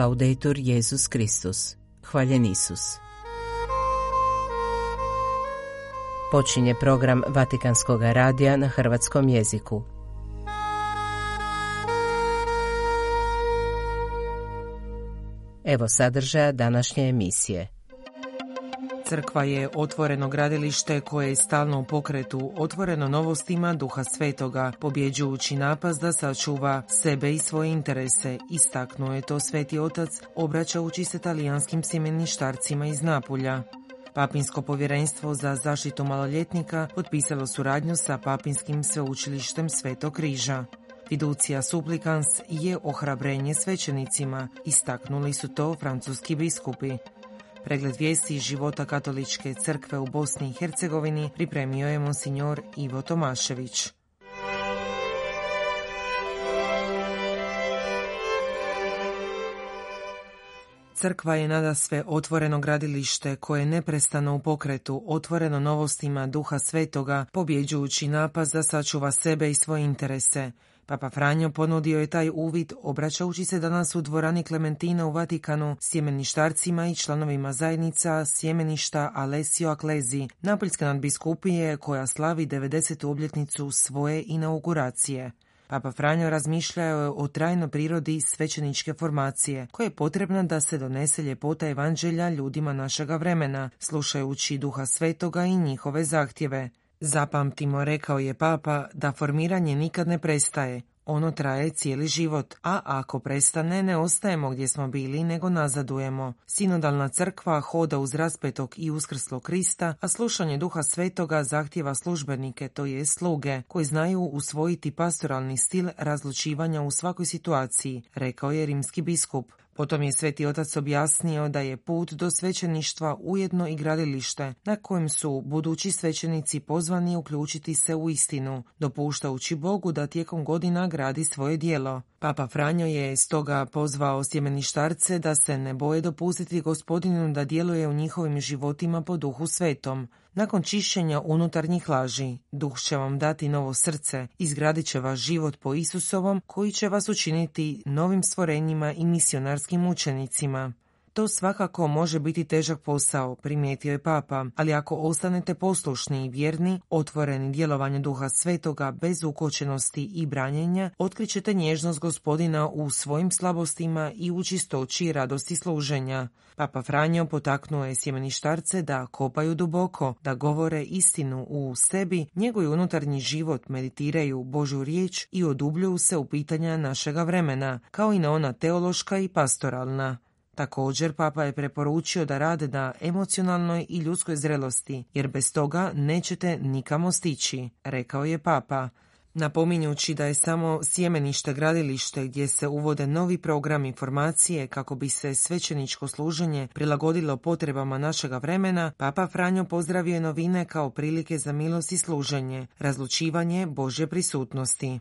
Laudetur Jezus Kristus. Hvaljen Isus. Počinje program Vatikanskog radija na hrvatskom jeziku. Evo sadržaja današnje emisije. Crkva je otvoreno gradilište koje je stalno u pokretu, otvoreno novostima duha svetoga, pobjeđujući napast da sačuva sebe i svoje interese, istaknuo je to sveti otac, obraćajući se talijanskim sjemeništarcima iz Napulja. Papinsko povjerenstvo za zaštitu maloljetnika potpisalo suradnju sa Papinskim sveučilištem Svetog križa. Fiducija Supplicans je ohrabrenje svećenicima, istaknuli su to francuski biskupi. Pregled vijesti života katoličke crkve u Bosni i Hercegovini pripremio je monsignor Ivo Tomašević. Crkva je nada sve otvoreno gradilište koje je neprestano u pokretu, otvoreno novostima duha svetoga, pobjeđujući napast da sačuva sebe i svoje interese. Papa Franjo ponudio je taj uvid obraćajući se danas u dvorani Klementina u Vatikanu sjemeništarcima i članovima zajednica sjemeništa Alessio Aklezi, Napoljske nadbiskupije koja slavi 90. obljetnicu svoje inauguracije. Papa Franjo razmišljao je o trajnoj prirodi svećeničke formacije, koja je potrebna da se donese ljepota evanđelja ljudima našega vremena, slušajući duha svetoga i njihove zahtjeve. Zapamtimo, rekao je papa, da formiranje nikad ne prestaje, ono traje cijeli život, a ako prestane ne ostajemo gdje smo bili nego nazadujemo. Sinodalna crkva hoda uz raspetog i uskrslo Krista, a slušanje duha svetoga zahtjeva službenike, to je sluge, koji znaju usvojiti pastoralni stil razlučivanja u svakoj situaciji, rekao je rimski biskup. Potom je Sveti Otac objasnio da je put do svećeništva ujedno i gradilište na kojem su budući svećenici pozvani uključiti se u istinu, dopuštajući Bogu da tijekom godina gradi svoje dijelo. Papa Franjo je stoga pozvao sjemeništarce da se ne boje dopustiti gospodinu da djeluje u njihovim životima po duhu svetom. Nakon čišćenja unutarnjih laži, duh će vam dati novo srce, izgradit će vaš život po Isusovom, koji će vas učiniti novim stvorenjima i misionarskim učenicima. To svakako može biti težak posao, primijetio je papa, ali ako ostanete poslušni i vjerni, otvoreni djelovanje duha svetoga bez ukočenosti i branjenja, otkrićete nježnost gospodina u svojim slabostima i u čistoći i radosti služenja. Papa Franjo potaknuo je sjemeništarce da kopaju duboko, da govore istinu u sebi, njeguju unutarnji život, meditiraju Božju riječ i odubljuju se u pitanja našega vremena, kao i na ona teološka i pastoralna. Također, papa je preporučio da rade na emocionalnoj i ljudskoj zrelosti, jer bez toga nećete nikamo stići, rekao je papa. Napominjući da je samo sjemenište gradilište gdje se uvode novi program informacije kako bi se svećeničko služenje prilagodilo potrebama našega vremena, Papa Franjo pozdravio je novine kao prilike za milost i služenje, razlučivanje Božje prisutnosti.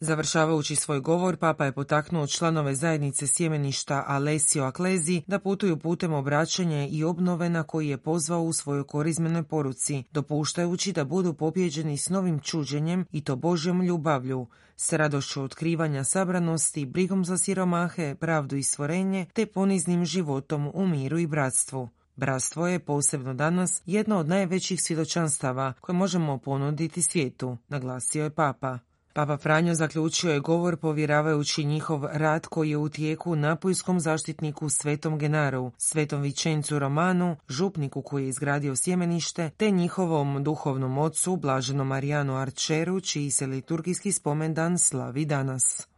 Završavajući svoj govor, papa je potaknuo članove zajednice sjemeništa Alessio Aklezi da putuju putem obraćanja i obnove na koji je pozvao u svojoj korizmenoj poruci, dopuštajući da budu pobjeđeni s novim čuđenjem i to Božjom ljubavlju, s radošću otkrivanja sabranosti, brigom za siromahe, pravdu i stvorenje, te poniznim životom u miru i bratstvu. Bratstvo je posebno danas jedno od najvećih svjedočanstava koje možemo ponuditi svijetu, naglasio je papa. Papa Franjo zaključio je govor povjeravajući njihov rad koji je u tijeku napojskom zaštitniku Svetom Genaru, Svetom Vičencu Romanu, župniku koji je izgradio sjemenište, te njihovom duhovnom ocu, blaženom Marijanu Arčeru, čiji se liturgijski spomendan slavi danas.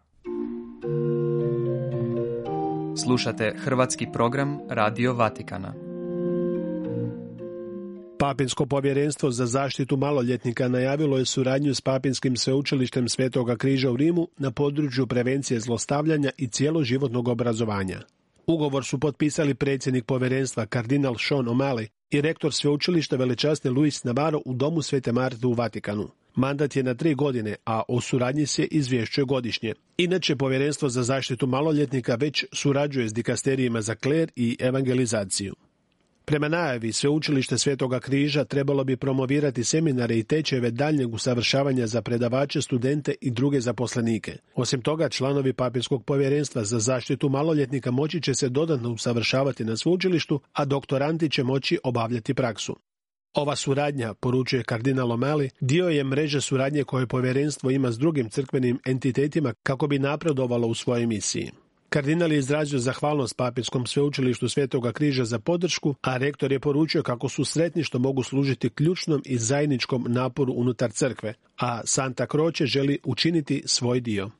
Slušate hrvatski program Radio Vatikana. Papinsko povjerenstvo za zaštitu maloljetnika najavilo je suradnju s Papinskim sveučilištem Svetoga križa u Rimu na području prevencije zlostavljanja i cijeloživotnog obrazovanja. Ugovor su potpisali predsjednik povjerenstva kardinal Sean O'Malley i rektor sveučilišta velečasni Luis Navarro u domu Svete Marte u Vatikanu. Mandat je na tri godine, a o suradnji se izvješćuje godišnje. Inače, Povjerenstvo za zaštitu maloljetnika već surađuje s dikasterijima za kler i evangelizaciju. Prema najavi, Sveučilište Svetoga križa trebalo bi promovirati seminare i tečajeve daljnjeg usavršavanja za predavače, studente i druge zaposlenike. Osim toga, članovi Papinskog povjerenstva za zaštitu maloljetnika moći će se dodatno usavršavati na sveučilištu, a doktoranti će moći obavljati praksu. Ova suradnja, poručuje kardinal O'Malley, dio je mreže suradnje koje povjerenstvo ima s drugim crkvenim entitetima kako bi napredovalo u svojoj misiji. Kardinal je izrazio zahvalnost Papijskom sveučilištu Svetoga križa za podršku, a rektor je poručio kako su sretni što mogu služiti ključnom i zajedničkom naporu unutar crkve, a Santa Croce želi učiniti svoj dio.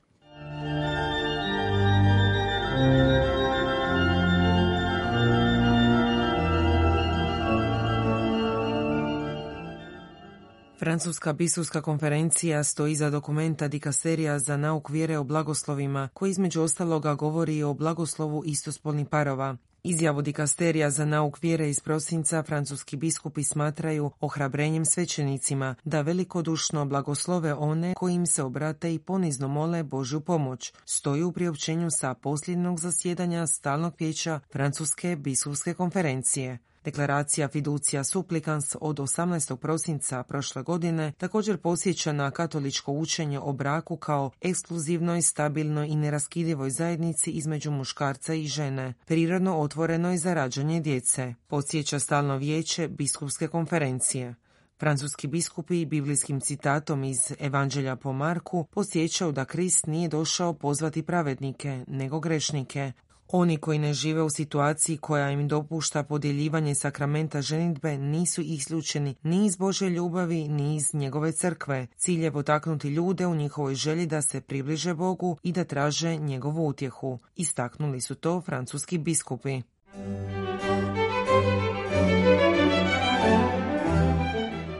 Francuska biskupska konferencija stoji za dokumenta dikasterija za nauk vjere o blagoslovima, koji između ostaloga govori o blagoslovu istospolnih parova. Izjavu dikasterija za nauk vjere iz prosinca francuski biskupi smatraju ohrabrenjem svećenicima da velikodušno blagoslove one koji se obrate i ponizno mole Božju pomoć. Stoji u priopćenju sa posljednog zasjedanja stalnog vijeća Francuske biskupske konferencije. Deklaracija Fiducija Supplicans od 18. prosinca prošle godine također posjeća na katoličko učenje o braku kao ekskluzivnoj, stabilnoj i neraskidivoj zajednici između muškarca i žene, prirodno otvorenoj za rađanje djece. Podsjeća stalno vijeće biskupske konferencije. Francuski biskupi biblijskim citatom iz Evanđelja po Marku posjećaju da Krist nije došao pozvati pravednike, nego grešnike, oni koji ne žive u situaciji koja im dopušta podjeljivanje sakramenta ženitbe nisu isključeni ni iz Bože ljubavi, ni iz njegove crkve. Cilj je potaknuti ljude u njihovoj želji da se približe Bogu i da traže njegovu utjehu. Istaknuli su to francuski biskupi.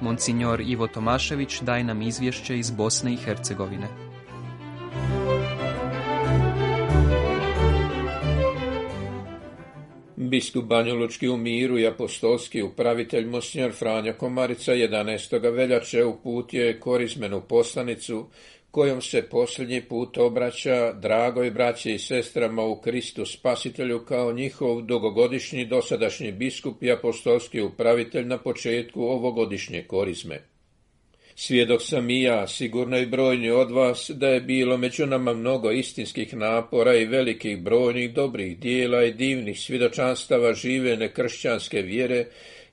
Monsignor Ivo Tomašević daje nam izvješće iz Bosne i Hercegovine. Biskup Banjolučki u miru i apostolski upravitelj Mosnjor Franjo Komarica 11. veljače uputio je korizmenu poslanicu kojom se posljednji put obraća dragoj braći i sestrama u Kristu Spasitelju kao njihov dugogodišnji dosadašnji biskup i apostolski upravitelj na početku ovogodišnje korizme. Svjedok sam i ja, sigurno i brojni od vas, da je bilo među nama mnogo istinskih napora i velikih brojnih dobrih dijela i divnih svjedočanstava živene kršćanske vjere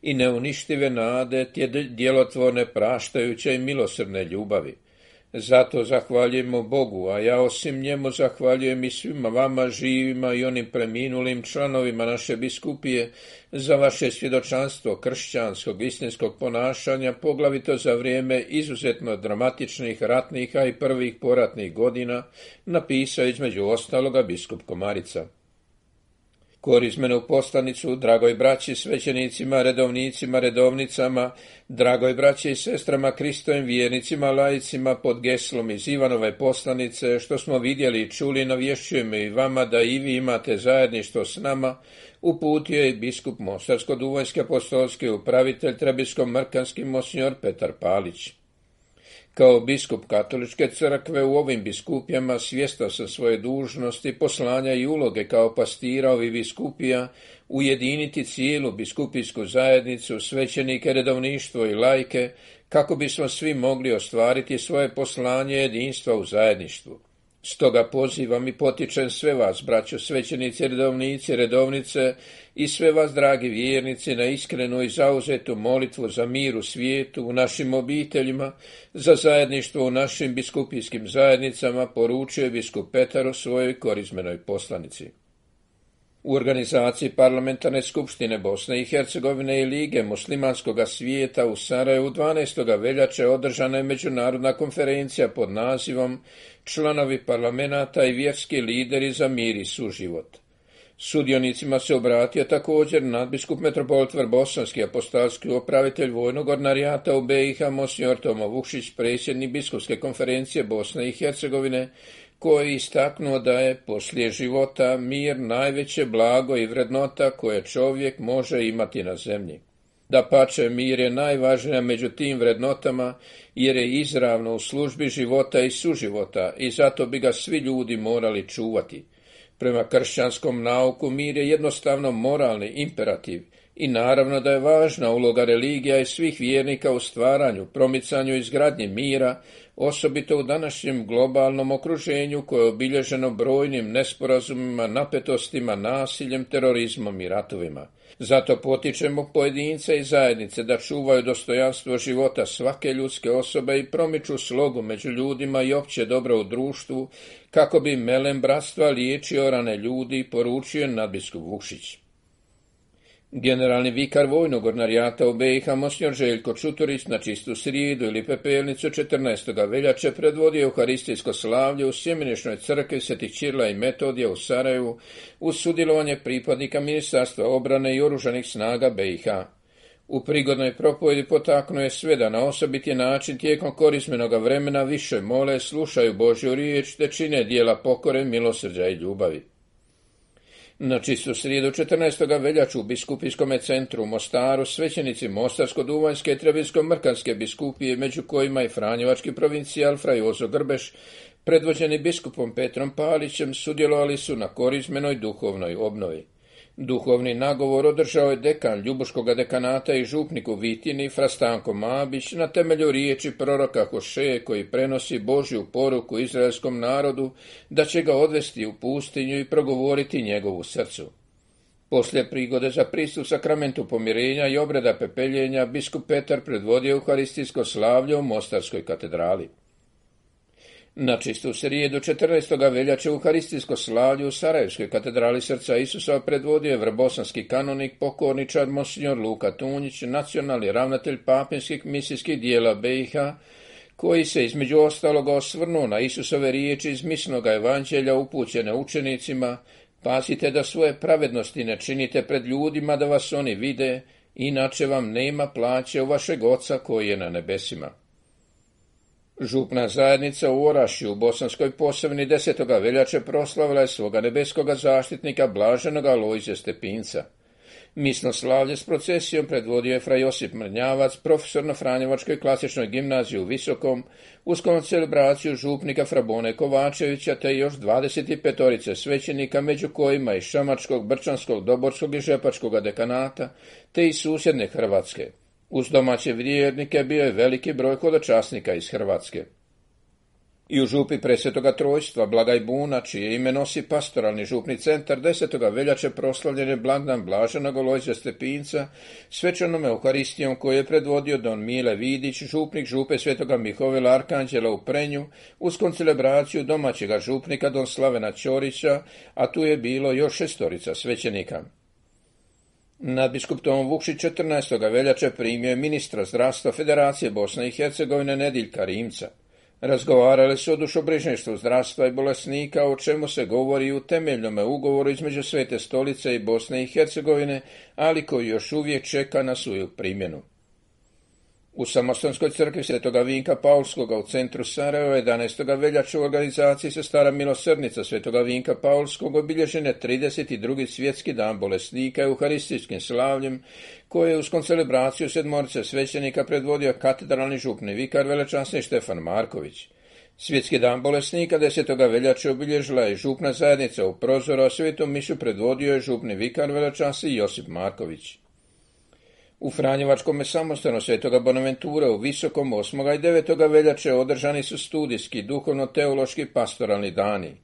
i neuništive nade, tje djelotvorne praštajuće i milosrne ljubavi. Zato zahvaljujemo Bogu, a ja osim njemu zahvaljujem i svima vama živima i onim preminulim članovima naše biskupije za vaše svjedočanstvo kršćanskog istinskog ponašanja, poglavito za vrijeme izuzetno dramatičnih ratnih, a i prvih poratnih godina, napisao između ostaloga biskup Komarica. Korizmenu poslanicu, dragoj braći, svećenicima, redovnicima, redovnicama, dragoj braći i sestrama, Kristovim vjernicima, lajicima pod geslom iz Ivanove poslanice, što smo vidjeli i čuli, navješćujemo i vama da i vi imate zajedništvo s nama, uputio je biskup Mostarsko-Duvojski apostolski upravitelj Trebiskom-Mrkanski mosnjor Petar Palić. Kao biskup katoličke crkve u ovim biskupijama svijesta sa svoje dužnosti, poslanja i uloge kao pastira ovih biskupija, ujediniti cijelu biskupijsku zajednicu, svećenike, redovništvo i lajke, kako bismo svi mogli ostvariti svoje poslanje jedinstva u zajedništvu. Stoga pozivam i potičem sve vas, braćo svećenici, redovnici, redovnice i sve vas, dragi vjernici, na iskrenu i zauzetu molitvu za mir u svijetu, u našim obiteljima, za zajedništvo u našim biskupijskim zajednicama, poručuje biskup Petar u svojoj korizmenoj poslanici. U organizaciji parlamentarne skupštine Bosne i Hercegovine i Lige muslimanskog svijeta u Sarajevu 12. veljače održana je međunarodna konferencija pod nazivom Članovi parlamenta i vjerski lideri za mir i suživot. Sudionicima se obratio također nadbiskup metropolitvar Bosanski apostolski upravitelj vojnog ordinarijata u BiH Mosnjor Tomo Vukšić, predsjednik biskupske konferencije Bosne i Hercegovine, koji je istaknuo da je poslije života mir najveće blago i vrednota koje čovjek može imati na zemlji. Da pače mir je najvažnija među tim vrednotama jer je izravno u službi života i suživota i zato bi ga svi ljudi morali čuvati. Prema kršćanskom nauku mir je jednostavno moralni imperativ i naravno da je važna uloga religija i svih vjernika u stvaranju, promicanju i izgradnji mira, osobito u današnjem globalnom okruženju koje je obilježeno brojnim nesporazumima, napetostima, nasiljem, terorizmom i ratovima. Zato potičemo pojedince i zajednice da čuvaju dostojanstvo života svake ljudske osobe i promiču slogu među ljudima i opće dobro u društvu, kako bi melem bratstva liječio rane ljudi, poručio nadbiskup Vušić. Generalni vikar vojnog ornarijata u BiH Mosnjor Željko Čuturić na čistu srijedu ili pepelnicu 14. veljače predvodio Euharistijsko slavlje u Sjemenišnoj crkvi Svetih Čirla i Metodija u Sarajevu uz sudjelovanje pripadnika Ministarstva obrane i oružanih snaga BiH. U prigodnoj propovedi potaknuo je sve da na osobiti način tijekom korismenoga vremena više mole, slušaju Božju riječ te čine dijela pokore, milosrđa i ljubavi. Na čistu srijedu 14. veljaču u biskupijskom centru u Mostaru svećenici Mostarsko-Duvanjske i Trebinsko-Mrkanske biskupije, među kojima i Franjevački provincijal Frajozo Grbeš, predvođeni biskupom Petrom Palićem, sudjelovali su na korizmenoj duhovnoj obnovi. Duhovni nagovor održao je dekan Ljubuškog dekanata i župnik u Vitini, Frastanko Mabić, na temelju riječi proroka Hošeje koji prenosi Božju poruku izraelskom narodu da će ga odvesti u pustinju i progovoriti njegovu srcu. Poslije prigode za pristup sakramentu pomirenja i obreda pepeljenja, biskup Petar predvodio Euharistijsko slavlje u Mostarskoj katedrali. Na čistu srijedu 14. veljače u Haristijsko slavlju u Sarajevskoj katedrali srca Isusa predvodio je vrbosanski kanonik pokorničar Monsignor Luka Tunjić, nacionalni ravnatelj papinskih misijskih dijela BiH, koji se između ostaloga osvrnuo na Isusove riječi iz misnog evanđelja upućene učenicima, pasite da svoje pravednosti ne činite pred ljudima da vas oni vide, inače vam nema plaće u vašeg oca koji je na nebesima. Župna zajednica u Orašju u Bosanskoj posebni 10. veljače proslavila je svoga nebeskoga zaštitnika blaženoga Lojze Stepinca. Misno slavlje s procesijom predvodio je fra Josip Mrnjavac, profesor na Franjevačkoj klasičnoj gimnaziji u Visokom, uz celebraciju župnika Frabone Kovačevića te još 25 svećenika, među kojima i Šamačkog, Brčanskog, Doborskog i Žepačkog dekanata, te i susjedne Hrvatske. Uz domaće vjernike bio je veliki broj hodočasnika iz Hrvatske. I u župi presvetoga trojstva Blagaj Buna, čije ime nosi pastoralni župni centar, desetoga veljače proslavljen je blagdan Blaženog Lojze Stepinca, svečanom Euharistijom koji je predvodio don Mile Vidić, župnik župe svetoga Mihovila Arkanđela u Prenju, uz koncelebraciju domaćega župnika don Slavena Ćorića, a tu je bilo još šestorica svećenika. Nadbiskup Tom Vukšić 14. veljače primio je ministra zdravstva Federacije Bosne i Hercegovine Nediljka Rimca. Razgovarali su o dušobrižništvu zdravstva i bolesnika, o čemu se govori u temeljnom ugovoru između Svete stolice i Bosne i Hercegovine, ali koji još uvijek čeka na svoju primjenu. U Samostanskoj crkvi Svetoga Vinka Paulskoga u centru Sarajeva 11. veljače u organizaciji se stara milosrdnica Svetoga Vinka Paulskog obilježen je 32. svjetski dan bolesnika euharistijskim slavljem koje je uz koncelebraciju sedmorice svećenika predvodio katedralni župni vikar velečasni Štefan Marković. Svjetski dan bolesnika 10. veljače obilježila je župna zajednica u prozoru, a svetom mišu predvodio je župni vikar velečasni Josip Marković. U Franjevačkom samostanu Svetoga Bonaventura u Visokom 8. i 9. veljače održani su studijski, duhovno-teološki pastoralni dani.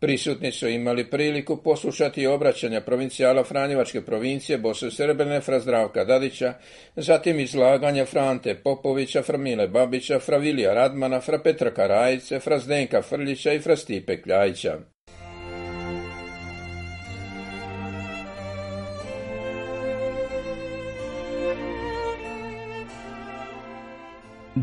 Prisutni su imali priliku poslušati obraćanja provincijala Franjevačke provincije Bosne Srbene Fra Zdravka Dadića, zatim izlaganja Frante Popovića, Fra Mile Babića, Fra Vilija Radmana, Fra Petra Karajice, Fra Zdenka Frljića i Fra Stipe Kljajića.